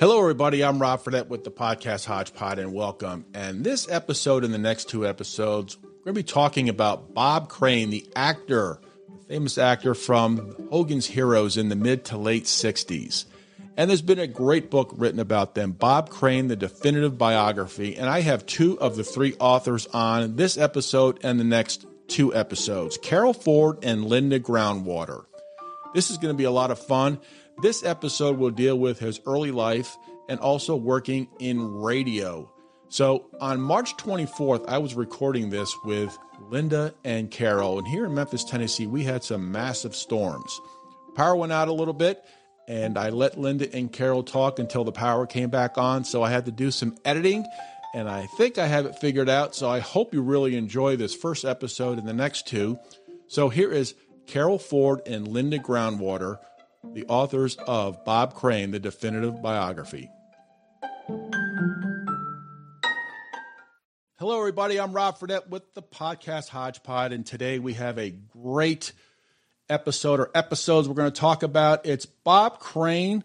Hello, everybody. I'm Rob Fredette with the podcast Hodgepod, and welcome. And this episode and the next two episodes, we're going to be talking about Bob Crane, the actor, the famous actor from Hogan's Heroes in the mid to late 60s. And there's been a great book written about them, Bob Crane, the definitive biography. And I have two of the three authors on this episode and the next two episodes Carol Ford and Linda Groundwater. This is going to be a lot of fun. This episode will deal with his early life and also working in radio. So on March 24th, I was recording this with Linda and Carol. And here in Memphis, Tennessee, we had some massive storms. Power went out a little bit, and I let Linda and Carol talk until the power came back on. So I had to do some editing, and I think I have it figured out. So I hope you really enjoy this first episode and the next two. So here is Carol Ford and Linda Groundwater the authors of Bob Crane, the definitive biography. Hello, everybody. I'm Rob Fredette with the podcast Hodgepod, and today we have a great episode or episodes we're going to talk about. It's Bob Crane,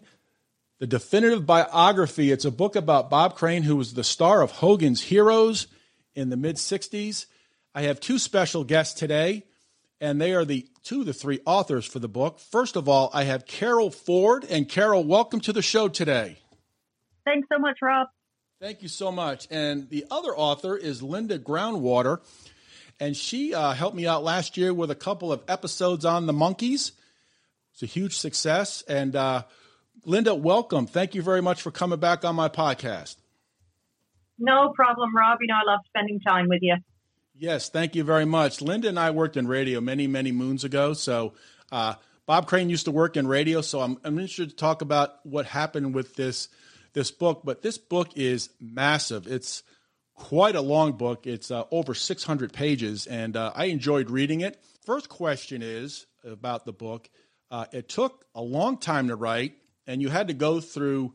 the definitive biography. It's a book about Bob Crane, who was the star of Hogan's Heroes in the mid 60s. I have two special guests today and they are the two of the three authors for the book. First of all, I have Carol Ford, and Carol, welcome to the show today. Thanks so much, Rob. Thank you so much. And the other author is Linda Groundwater, and she uh, helped me out last year with a couple of episodes on the Monkees. It's a huge success. And uh, Linda, welcome. Thank you very much for coming back on my podcast. No problem, Rob. You know, I love spending time with you. Yes, thank you very much. Linda and I worked in radio many, many moons ago. So, uh, Bob Crane used to work in radio, so I'm, I'm interested to talk about what happened with this this book. But this book is massive. It's quite a long book. It's uh, over 600 pages, and uh, I enjoyed reading it. First question is about the book. Uh, it took a long time to write, and you had to go through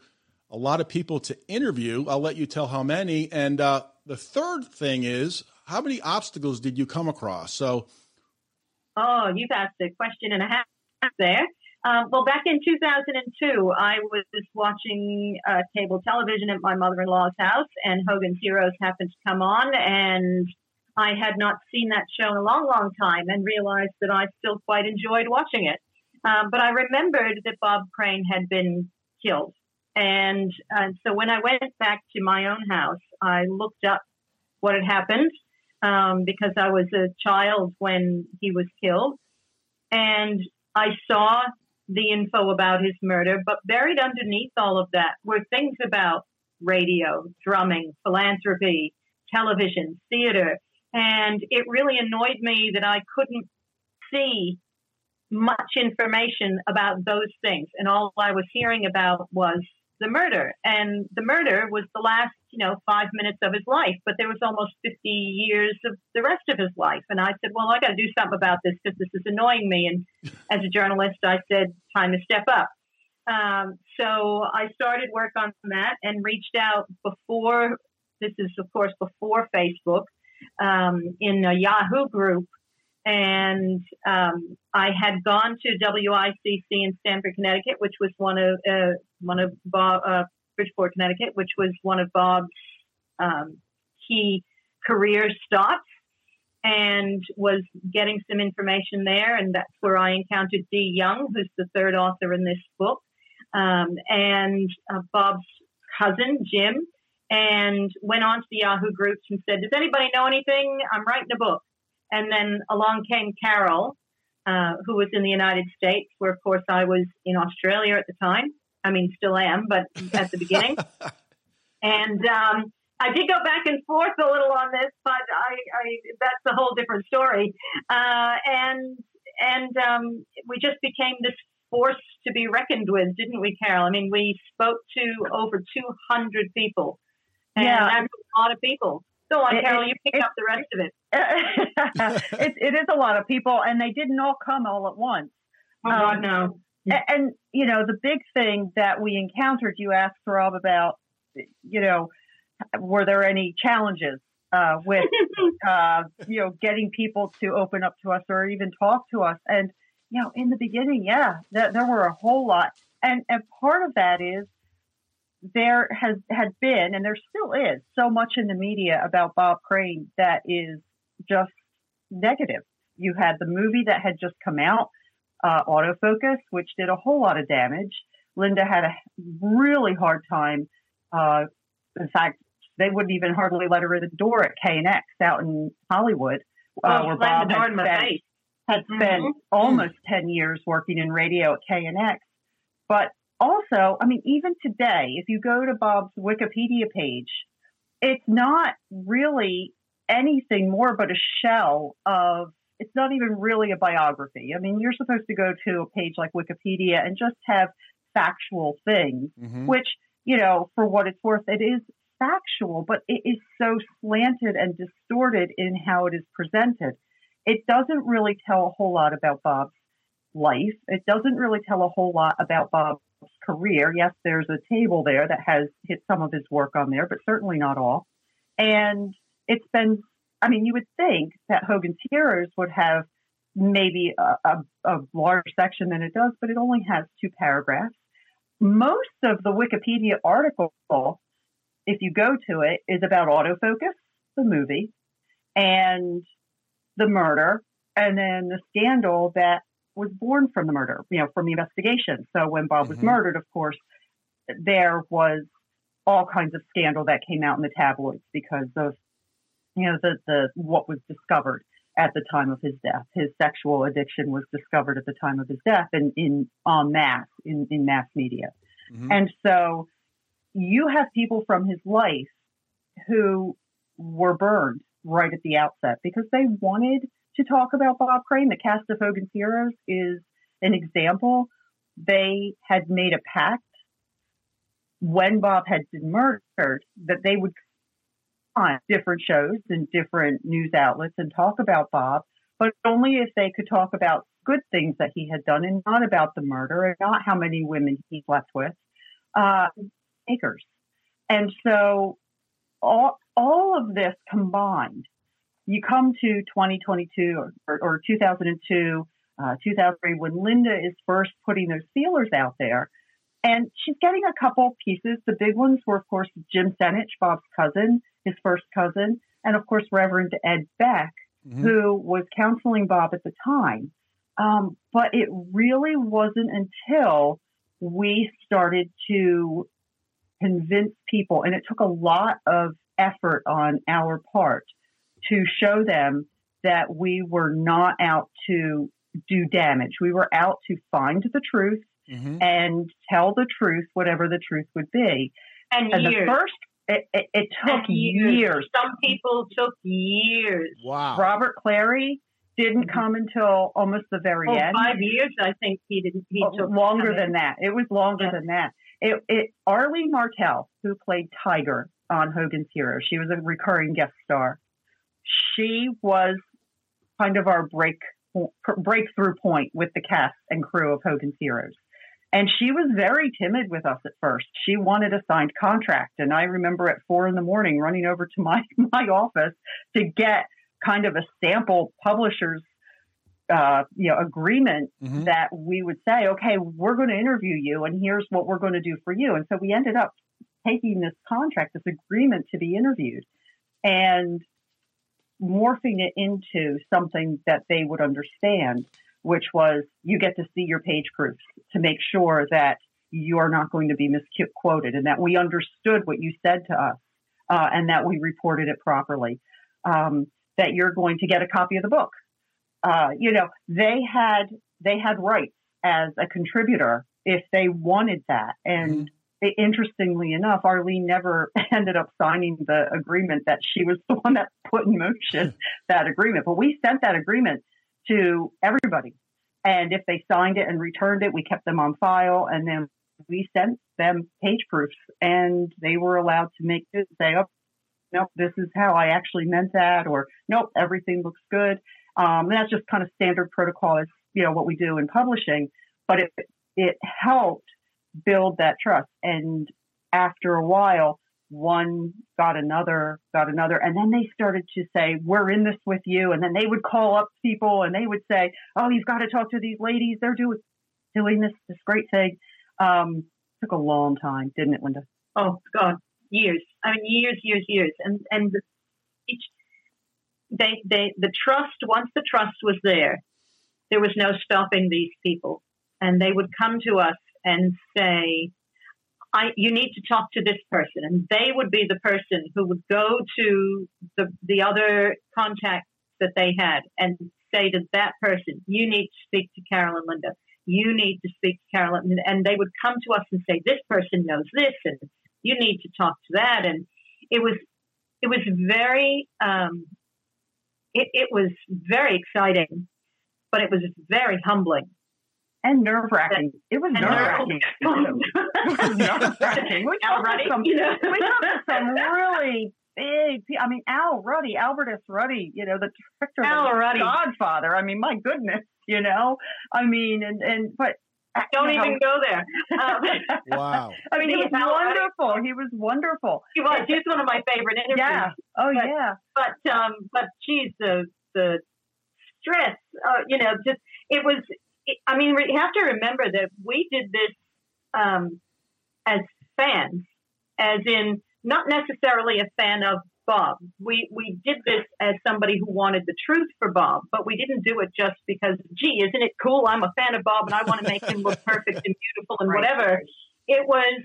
a lot of people to interview. I'll let you tell how many. And uh, the third thing is how many obstacles did you come across? So, oh, you've asked a question and a half there. Um, well, back in 2002, I was watching uh, cable television at my mother-in-law's house, and Hogan's Heroes happened to come on, and I had not seen that show in a long, long time, and realized that I still quite enjoyed watching it. Um, but I remembered that Bob Crane had been killed, and uh, so when I went back to my own house, I looked up what had happened um, because I was a child when he was killed. And I saw the info about his murder, but buried underneath all of that were things about radio, drumming, philanthropy, television, theater. And it really annoyed me that I couldn't see much information about those things. And all I was hearing about was the murder. And the murder was the last, you know, five minutes of his life, but there was almost 50 years of the rest of his life. And I said, well, I got to do something about this because this is annoying me. And as a journalist, I said, time to step up. Um, so I started work on that and reached out before, this is, of course, before Facebook, um, in a Yahoo group and um, I had gone to WICC in Stamford, Connecticut, which was one of uh, one of Bob, uh, Bridgeport, Connecticut, which was one of Bob's um, key career stops, and was getting some information there, and that's where I encountered Dee Young, who's the third author in this book, um, and uh, Bob's cousin Jim, and went on to the Yahoo groups and said, "Does anybody know anything? I'm writing a book." And then along came Carol, uh, who was in the United States, where, of course, I was in Australia at the time. I mean, still am, but at the beginning. and um, I did go back and forth a little on this, but I, I that's a whole different story. Uh, and and um, we just became this force to be reckoned with, didn't we, Carol? I mean, we spoke to over 200 people. And yeah. that's a lot of people. Go on, it, Carol. You pick it, up the rest of it. it. It is a lot of people, and they didn't all come all at once. Oh um, God, no. And, and, you know, the big thing that we encountered, you asked Rob about, you know, were there any challenges uh, with, uh, you know, getting people to open up to us or even talk to us? And you know, in the beginning, yeah, th- there were a whole lot. And, and part of that is there has had been, and there still is, so much in the media about Bob Crane that is just negative. You had the movie that had just come out, uh, Autofocus, which did a whole lot of damage. Linda had a really hard time. Uh, in fact, they wouldn't even hardly let her in the door at KNX out in Hollywood, uh, where Bob had spent, had spent mm-hmm. almost 10 years working in radio at KNX. But also, I mean, even today, if you go to Bob's Wikipedia page, it's not really anything more but a shell of it's not even really a biography. I mean, you're supposed to go to a page like Wikipedia and just have factual things, mm-hmm. which, you know, for what it's worth, it is factual, but it is so slanted and distorted in how it is presented. It doesn't really tell a whole lot about Bob's life. It doesn't really tell a whole lot about Bob's career. Yes, there's a table there that has hit some of his work on there, but certainly not all. And it's been, I mean, you would think that Hogan's Heroes would have maybe a, a, a larger section than it does, but it only has two paragraphs. Most of the Wikipedia article, if you go to it, is about autofocus, the movie, and the murder, and then the scandal that was born from the murder, you know, from the investigation. So when Bob mm-hmm. was murdered, of course, there was all kinds of scandal that came out in the tabloids because of, you know, the, the, what was discovered at the time of his death. His sexual addiction was discovered at the time of his death and in, en mass, in, in mass media. Mm-hmm. And so you have people from his life who were burned right at the outset because they wanted to talk about Bob Crane. The cast of Hogan's Heroes is an example. They had made a pact when Bob had been murdered that they would on different shows and different news outlets and talk about Bob, but only if they could talk about good things that he had done and not about the murder and not how many women he slept with. Uh, acres. And so all, all of this combined you come to 2022 or, or 2002, uh, 2003, when Linda is first putting those feelers out there, and she's getting a couple pieces. The big ones were, of course, Jim Senich, Bob's cousin, his first cousin, and of course, Reverend Ed Beck, mm-hmm. who was counseling Bob at the time. Um, but it really wasn't until we started to convince people, and it took a lot of effort on our part to show them that we were not out to do damage. We were out to find the truth mm-hmm. and tell the truth, whatever the truth would be. And, and the first, it, it, it took years. years. Some people took years. Wow. Robert Clary didn't mm-hmm. come until almost the very oh, end. Five years, I think he didn't. He oh, took longer than that. It was longer yeah. than that. It, it, Arlene Martell, who played Tiger on Hogan's Hero, she was a recurring guest star she was kind of our break breakthrough point with the cast and crew of Hogan's Heroes. And she was very timid with us at first. She wanted a signed contract. And I remember at four in the morning running over to my, my office to get kind of a sample publisher's uh, you know, agreement mm-hmm. that we would say, okay, we're going to interview you and here's what we're going to do for you. And so we ended up taking this contract, this agreement to be interviewed. And morphing it into something that they would understand, which was you get to see your page proofs to make sure that you're not going to be misquoted and that we understood what you said to us uh, and that we reported it properly. Um, that you're going to get a copy of the book. Uh, you know, they had they had rights as a contributor if they wanted that, and mm-hmm interestingly enough, Arlene never ended up signing the agreement that she was the one that put in motion that agreement. But we sent that agreement to everybody. And if they signed it and returned it, we kept them on file. And then we sent them page proofs and they were allowed to make it say, oh, nope, this is how I actually meant that. Or nope, everything looks good. Um, and that's just kind of standard protocol. It's, you know, what we do in publishing. But it, it helped build that trust. And after a while, one got another, got another, and then they started to say, "We're in this with you," and then they would call up people and they would say, "Oh, you've got to talk to these ladies. They're doing doing this this great thing." Um, took a long time, didn't it, Linda? Oh God, years. I mean, years, years, years, and and each they they the trust. Once the trust was there, there was no stopping these people, and they would come to us and say, I, you need to talk to this person. And they would be the person who would go to the, the other contacts that they had and say to that person, you need to speak to Carol and Linda. You need to speak to Carol. And, and they would come to us and say, this person knows this and you need to talk to that. And it was, it was very, um, it, it was very exciting, but it was very humbling and nerve wracking. It was nerve wracking. it was nerve wracking. We Al Ruddy, some, you know? we talked some really big. I mean, Al Ruddy, Albert S. Ruddy, you know, the director, Al Ruddy, Godfather. I mean, my goodness, you know. I mean, and and but. Don't you know, even go there. Um, wow. I mean, he was wonderful. He was wonderful. He was. He's one of my favorite interviews. Yeah. Oh, but, yeah. But, um, but geez, the, the stress, uh, you know, just, it was, I mean, we have to remember that we did this um, as fans, as in not necessarily a fan of Bob. We we did this as somebody who wanted the truth for Bob, but we didn't do it just because, gee, isn't it cool? I'm a fan of Bob and I want to make him look perfect and beautiful and right. whatever. It was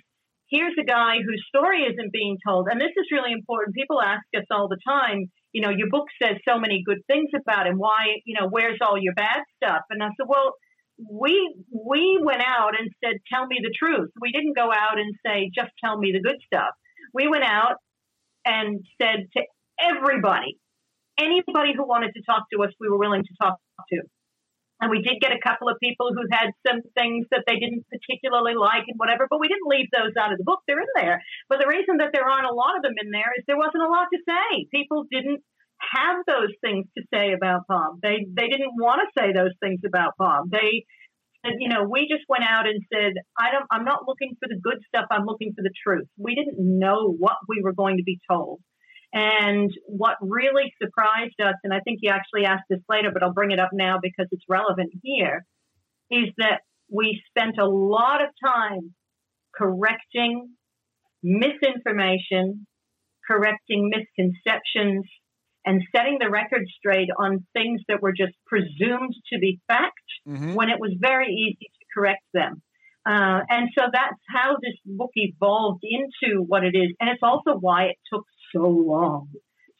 here's a guy whose story isn't being told, and this is really important. People ask us all the time, you know, your book says so many good things about him. Why, you know, where's all your bad stuff? And I said, well we we went out and said, "Tell me the truth." We didn't go out and say, "Just tell me the good stuff." We went out and said to everybody, anybody who wanted to talk to us, we were willing to talk to. And we did get a couple of people who had some things that they didn't particularly like and whatever, but we didn't leave those out of the book. They're in there. But the reason that there aren't a lot of them in there is there wasn't a lot to say. People didn't have those things to say about Bob. They they didn't want to say those things about Bob. They said, you know, we just went out and said, I don't I'm not looking for the good stuff, I'm looking for the truth. We didn't know what we were going to be told. And what really surprised us, and I think you actually asked this later, but I'll bring it up now because it's relevant here, is that we spent a lot of time correcting misinformation, correcting misconceptions, and setting the record straight on things that were just presumed to be fact mm-hmm. when it was very easy to correct them. Uh, and so that's how this book evolved into what it is. And it's also why it took so long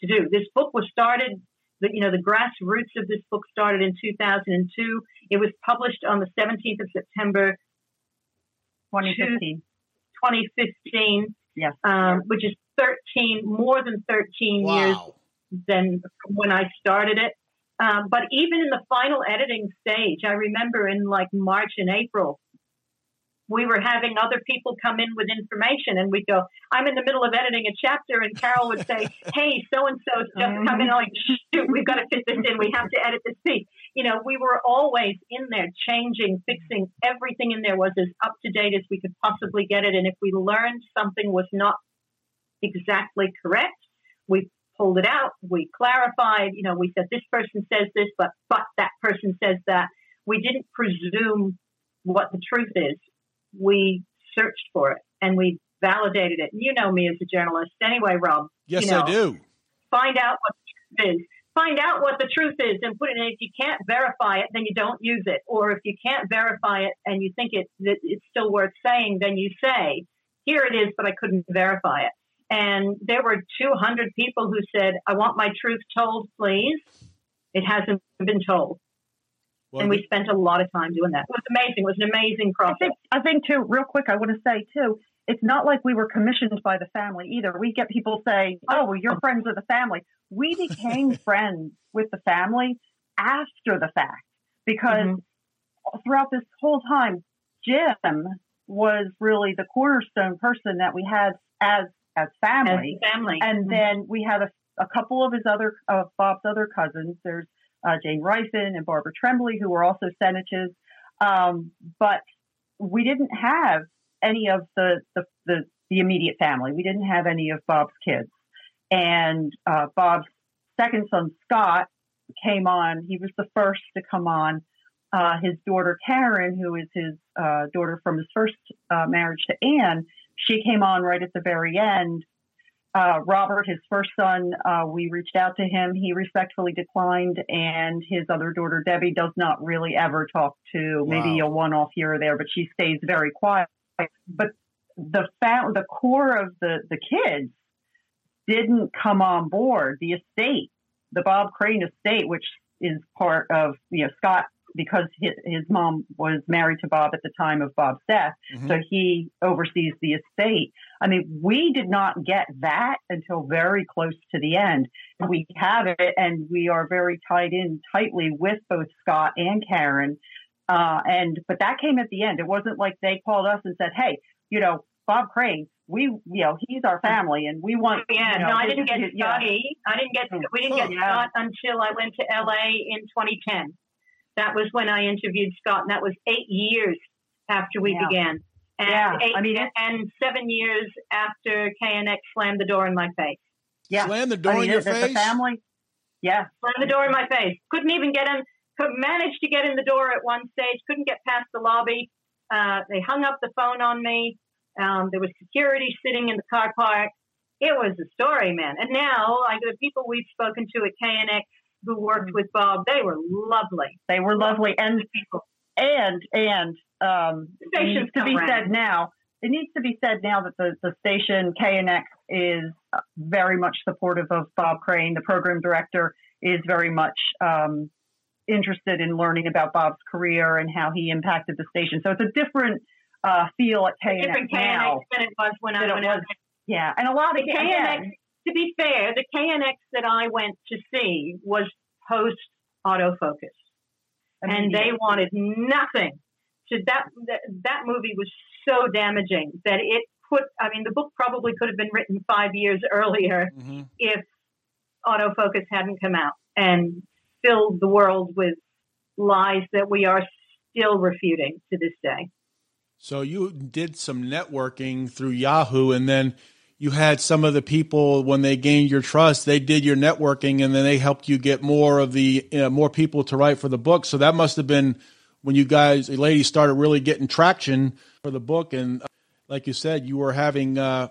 to do. This book was started, the, you know, the grassroots of this book started in 2002. It was published on the 17th of September 2015. 2015. Yes. Um, which is 13, more than 13 wow. years than when I started it. Um, but even in the final editing stage, I remember in like March and April, we were having other people come in with information and we'd go, I'm in the middle of editing a chapter and Carol would say, Hey, so and so's just come in like, shoot, we've got to fit this in. We have to edit this piece. You know, we were always in there changing, fixing everything in there was as up to date as we could possibly get it. And if we learned something was not exactly correct, we pulled it out. We clarified, you know, we said this person says this, but but that person says that. We didn't presume what the truth is. We searched for it and we validated it. And you know me as a journalist anyway, Rob. Yes, you know, I do. Find out what the truth is. Find out what the truth is and put it in. If you can't verify it, then you don't use it. Or if you can't verify it and you think it, it's still worth saying, then you say, here it is, but I couldn't verify it. And there were 200 people who said, I want my truth told, please. It hasn't been told. Well, and we spent a lot of time doing that. It was amazing. It was an amazing process. I think, I think, too, real quick, I want to say, too, it's not like we were commissioned by the family either. We get people say, oh, well, you're friends with the family. We became friends with the family after the fact because mm-hmm. throughout this whole time, Jim was really the cornerstone person that we had as as family. As family. And mm-hmm. then we have a, a, couple of his other, of Bob's other cousins. There's uh, Jane Ryfin and Barbara Tremblay, who were also Seniches. Um, but we didn't have any of the, the, the the immediate family. We didn't have any of Bob's kids. And uh, Bob's second son, Scott, came on. He was the first to come on. Uh, his daughter, Karen, who is his uh, daughter from his first uh, marriage to Anne, she came on right at the very end. Uh, Robert, his first son, uh, we reached out to him. He respectfully declined, and his other daughter, Debbie, does not really ever talk to wow. maybe a one off here or there, but she stays very quiet. But the fa- the core of the, the kids didn't come on board. The estate, the Bob Crane estate, which is part of, you know, Scott because his, his mom was married to Bob at the time of Bob's death. Mm-hmm. So he oversees the estate. I mean, we did not get that until very close to the end. We have it and we are very tied in tightly with both Scott and Karen. Uh, and, but that came at the end. It wasn't like they called us and said, Hey, you know, Bob Crane, we, you know, he's our family and we want. Yeah, you know, no, I didn't get Scotty. Yeah. I didn't get, we didn't get yeah. Scott until I went to LA in 2010. That was when I interviewed Scott, and that was eight years after we yeah. began. And yeah, eight, I mean, and seven years after KNX slammed the door in my face. Yeah, slammed the door I mean, in your face. The family, yeah, slammed the door in my face. Couldn't even get in. Could manage to get in the door at one stage. Couldn't get past the lobby. Uh, they hung up the phone on me. Um, there was security sitting in the car park. It was a story, man. And now, like the people we've spoken to at KNX who worked with Bob, they were lovely. They were lovely, and and and um, to be around. said now. It needs to be said now that the, the station KNX is very much supportive of Bob Crane. The program director is very much um, interested in learning about Bob's career and how he impacted the station. So it's a different uh, feel at KNX, different KNX now than it was when I went. Yeah, and a lot of the KNX. Again, to be fair, the KNX that I went to see was post autofocus, and they wanted nothing. So that, that that movie was so damaging that it put. I mean, the book probably could have been written five years earlier mm-hmm. if autofocus hadn't come out and filled the world with lies that we are still refuting to this day. So you did some networking through Yahoo, and then you had some of the people when they gained your trust, they did your networking, and then they helped you get more of the you know, more people to write for the book. So that must have been when you guys, the ladies, started really getting traction for the book. And uh, like you said, you were having uh,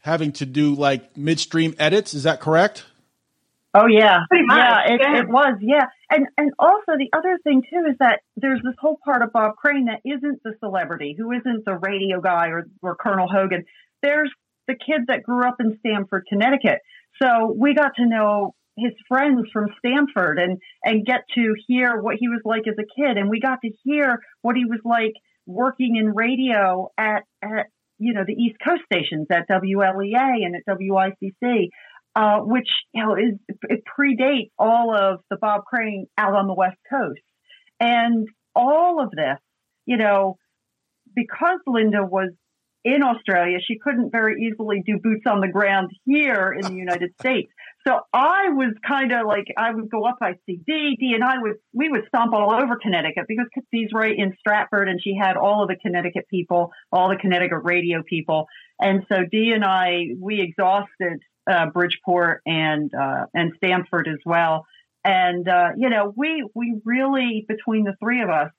having to do like midstream edits. Is that correct? Oh yeah, yeah, it, yeah. it was, yeah. And and also the other thing too is that there's this whole part of Bob Crane that isn't the celebrity, who isn't the radio guy or, or Colonel Hogan. There's the kid that grew up in Stamford, Connecticut. So we got to know his friends from Stamford and and get to hear what he was like as a kid, and we got to hear what he was like working in radio at at you know the East Coast stations at WLEA and at WICC. Uh, which you know is it predates all of the Bob Crane out on the West Coast, and all of this, you know, because Linda was in Australia. She couldn't very easily do boots on the ground here in the United States. So I was kind of like, I would go up, see Dee, Dee and I would, we would stomp all over Connecticut because Dee's right in Stratford and she had all of the Connecticut people, all the Connecticut radio people. And so Dee and I, we exhausted uh, Bridgeport and, uh, and Stamford as well. And, uh, you know, we, we really, between the three of us,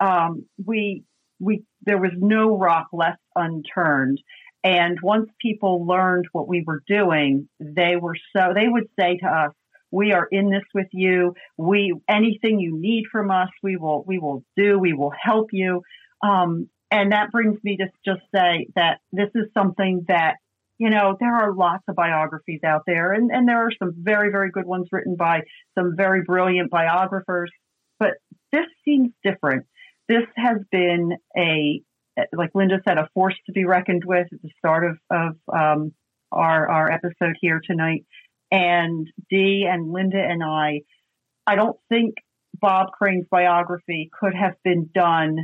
um, we, we there was no rock left unturned. And once people learned what we were doing, they were so they would say to us, "We are in this with you. We anything you need from us, we will we will do. We will help you." Um, and that brings me to just say that this is something that you know, there are lots of biographies out there, and, and there are some very, very good ones written by some very brilliant biographers. But this seems different this has been a, like Linda said, a force to be reckoned with at the start of, of um, our, our episode here tonight. And Dee and Linda and I, I don't think Bob Crane's biography could have been done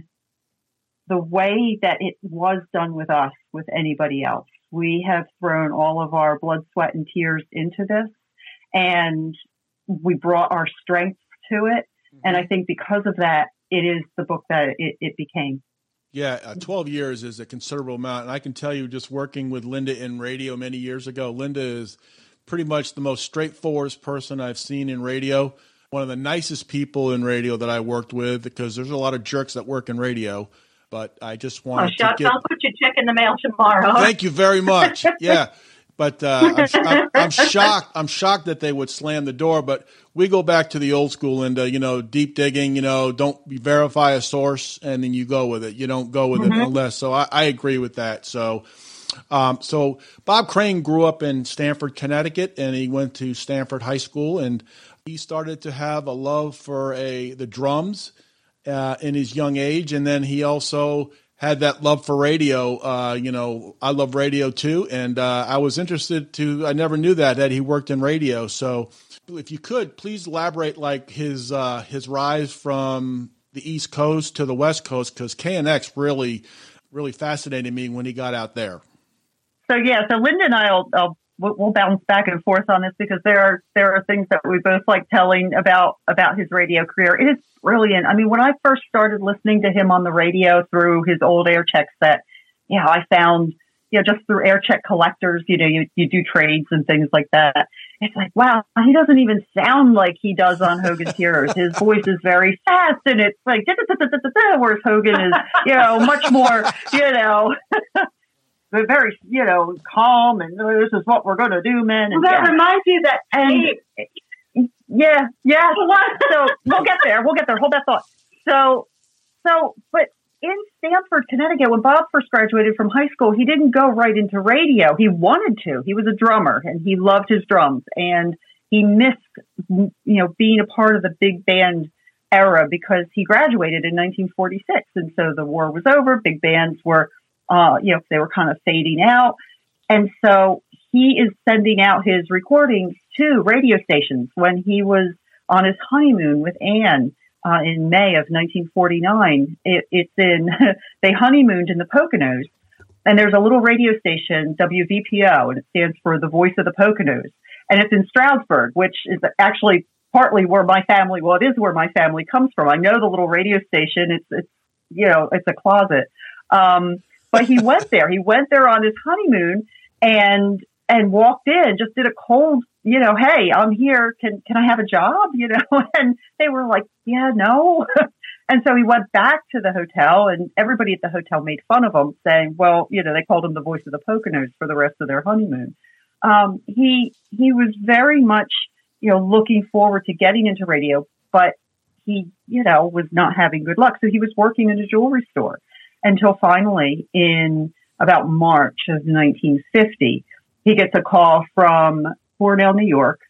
the way that it was done with us, with anybody else. We have thrown all of our blood, sweat, and tears into this, and we brought our strengths to it. Mm-hmm. And I think because of that, it is the book that it, it became. Yeah, uh, 12 years is a considerable amount. And I can tell you, just working with Linda in radio many years ago, Linda is pretty much the most straightforward person I've seen in radio. One of the nicest people in radio that I worked with because there's a lot of jerks that work in radio. But I just wanted oh, to get. I'll put your check in the mail tomorrow. Thank you very much. Yeah. But uh, I'm, I'm, I'm, shocked. I'm shocked that they would slam the door. But we go back to the old school, Linda. You know, deep digging. You know, don't verify a source and then you go with it. You don't go with mm-hmm. it unless. So I, I, agree with that. So, um, so Bob Crane grew up in Stamford, Connecticut, and he went to Stamford High School, and he started to have a love for a the drums uh, in his young age, and then he also had that love for radio. Uh, you know, I love radio too, and uh, I was interested to. I never knew that that he worked in radio. So, if you could please elaborate, like his uh, his rise from the East Coast to the West Coast, because KNX really really fascinated me when he got out there. So yeah, so Linda and I'll, I'll we'll bounce back and forth on this because there are there are things that we both like telling about about his radio career. It is brilliant. I mean, when I first started listening to him on the radio through his old Aircheck set, you know, I found you know just through Aircheck collectors, you know, you you do trades and things like that. It's like, wow, he doesn't even sound like he does on Hogan's Heroes. His voice is very fast and it's like, whereas Hogan is, you know, much more, you know, very, you know, calm and oh, this is what we're going to do, man. And, well, that yeah. reminds you that and, yeah, yeah. so we'll get there. We'll get there. Hold that thought. So, so, but in Stamford, Connecticut, when Bob first graduated from high school, he didn't go right into radio. He wanted to. He was a drummer and he loved his drums and he missed, you know, being a part of the big band era because he graduated in 1946. And so the war was over. Big bands were uh, you know, they were kind of fading out. And so he is sending out his recordings to radio stations when he was on his honeymoon with Anne uh, in May of 1949. It, it's in, they honeymooned in the Poconos. And there's a little radio station, WVPO, and it stands for the Voice of the Poconos. And it's in Stroudsburg, which is actually partly where my family, well, it is where my family comes from. I know the little radio station. It's, it's, you know, it's a closet. Um, but he went there. He went there on his honeymoon and and walked in, just did a cold, you know, hey, I'm here. Can can I have a job? You know, and they were like, yeah, no. and so he went back to the hotel, and everybody at the hotel made fun of him, saying, well, you know, they called him the voice of the Poconos for the rest of their honeymoon. Um, he he was very much, you know, looking forward to getting into radio, but he, you know, was not having good luck. So he was working in a jewelry store until finally in about March of 1950, he gets a call from Hornell, New York,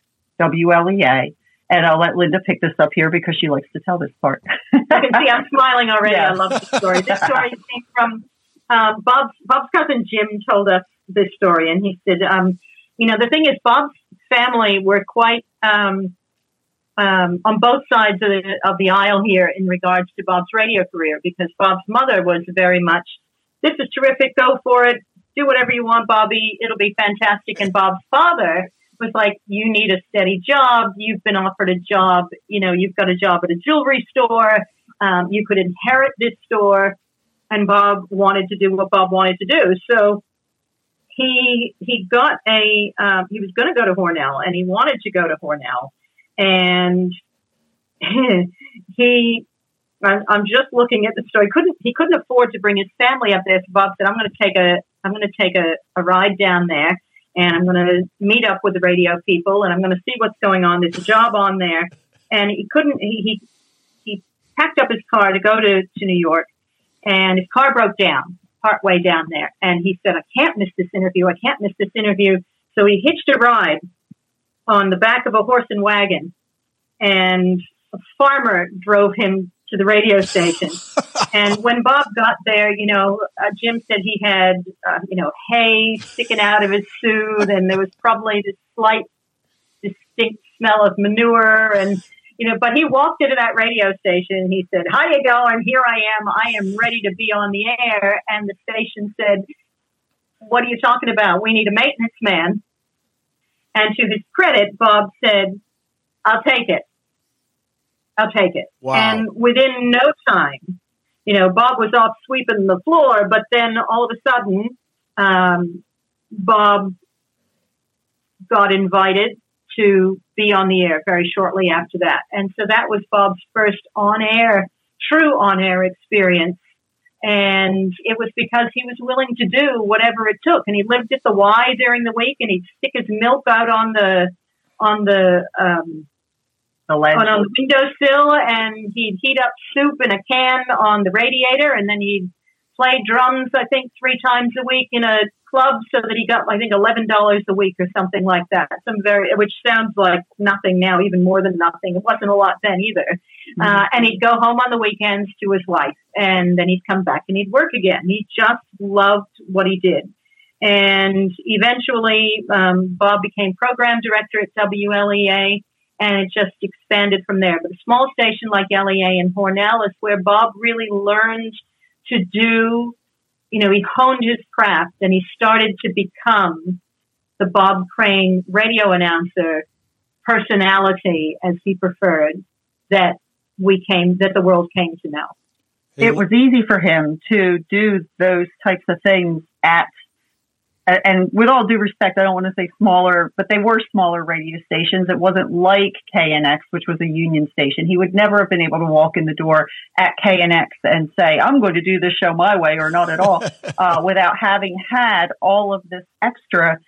WLEA. And I'll let Linda pick this up here because she likes to tell this part. I can see I'm smiling already. I love the story. This story came from um, Bob's, Bob's cousin Jim told us this story, and he said, um, you know, the thing is, Bob's family were quite um, um, on both sides of the, of the aisle here in regards to Bob's radio career because Bob's mother was very much, this is terrific, go for it, do whatever you want, Bobby, it'll be fantastic. And Bob's father was like, you need a steady job, you've been offered a job, you know, you've got a job at a jewelry store, um, you could inherit this store. And Bob wanted to do what Bob wanted to do. So he he got a um, he was going to go to Hornell and he wanted to go to Hornell and he I'm just looking at the story. Couldn't he couldn't afford to bring his family up there? So Bob said, "I'm going to take a I'm going to take a, a ride down there, and I'm going to meet up with the radio people, and I'm going to see what's going on. There's a job on there." And he couldn't. He he, he packed up his car to go to to New York, and his car broke down partway down there. And he said, "I can't miss this interview. I can't miss this interview." So he hitched a ride on the back of a horse and wagon, and a farmer drove him to the radio station. and when Bob got there, you know, uh, Jim said he had, uh, you know, hay sticking out of his suit, and there was probably this slight, distinct smell of manure, and you know, but he walked into that radio station. He said, "How you going? Here I am. I am ready to be on the air." And the station said, "What are you talking about? We need a maintenance man." And to his credit, Bob said, I'll take it. I'll take it. Wow. And within no time, you know, Bob was off sweeping the floor, but then all of a sudden, um, Bob got invited to be on the air very shortly after that. And so that was Bob's first on air, true on air experience. And it was because he was willing to do whatever it took. And he lived at the Y during the week and he'd stick his milk out on the, on the, um, the ledge. on, on the windowsill and he'd heat up soup in a can on the radiator and then he'd play drums, I think, three times a week in a club so that he got, I think, $11 a week or something like that. Some very, which sounds like nothing now, even more than nothing. It wasn't a lot then either. Mm-hmm. Uh, and he'd go home on the weekends to his wife and then he'd come back and he'd work again. He just loved what he did. And eventually, um, Bob became program director at WLEA and it just expanded from there. But a small station like LEA in Hornell is where Bob really learned to do you know, he honed his craft and he started to become the Bob Crane radio announcer personality, as he preferred, that we came, that the world came to know. It was easy for him to do those types of things at and with all due respect, I don't want to say smaller, but they were smaller radio stations. It wasn't like KNX, which was a union station. He would never have been able to walk in the door at KNX and say, I'm going to do this show my way or not at all, uh, without having had all of this extra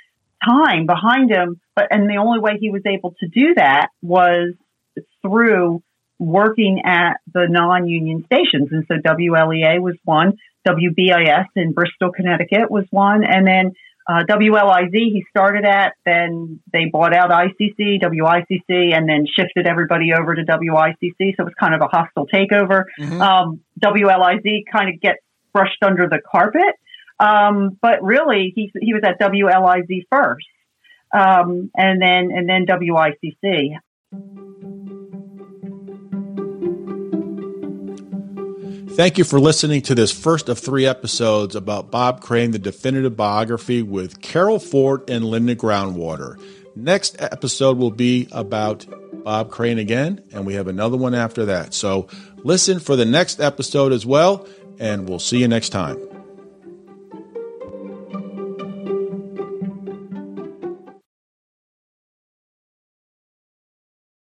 time behind him. But, and the only way he was able to do that was through working at the non-union stations. And so WLEA was one. WBIS in Bristol, Connecticut was one. And then uh, WLIZ he started at, then they bought out ICC, WICC, and then shifted everybody over to WICC. So it was kind of a hostile takeover. Mm-hmm. Um, WLIZ kind of gets brushed under the carpet. Um, but really he, he was at WLIZ first. Um, and then, and then WICC. Thank you for listening to this first of three episodes about Bob Crane, the definitive biography with Carol Ford and Linda Groundwater. Next episode will be about Bob Crane again, and we have another one after that. So listen for the next episode as well, and we'll see you next time.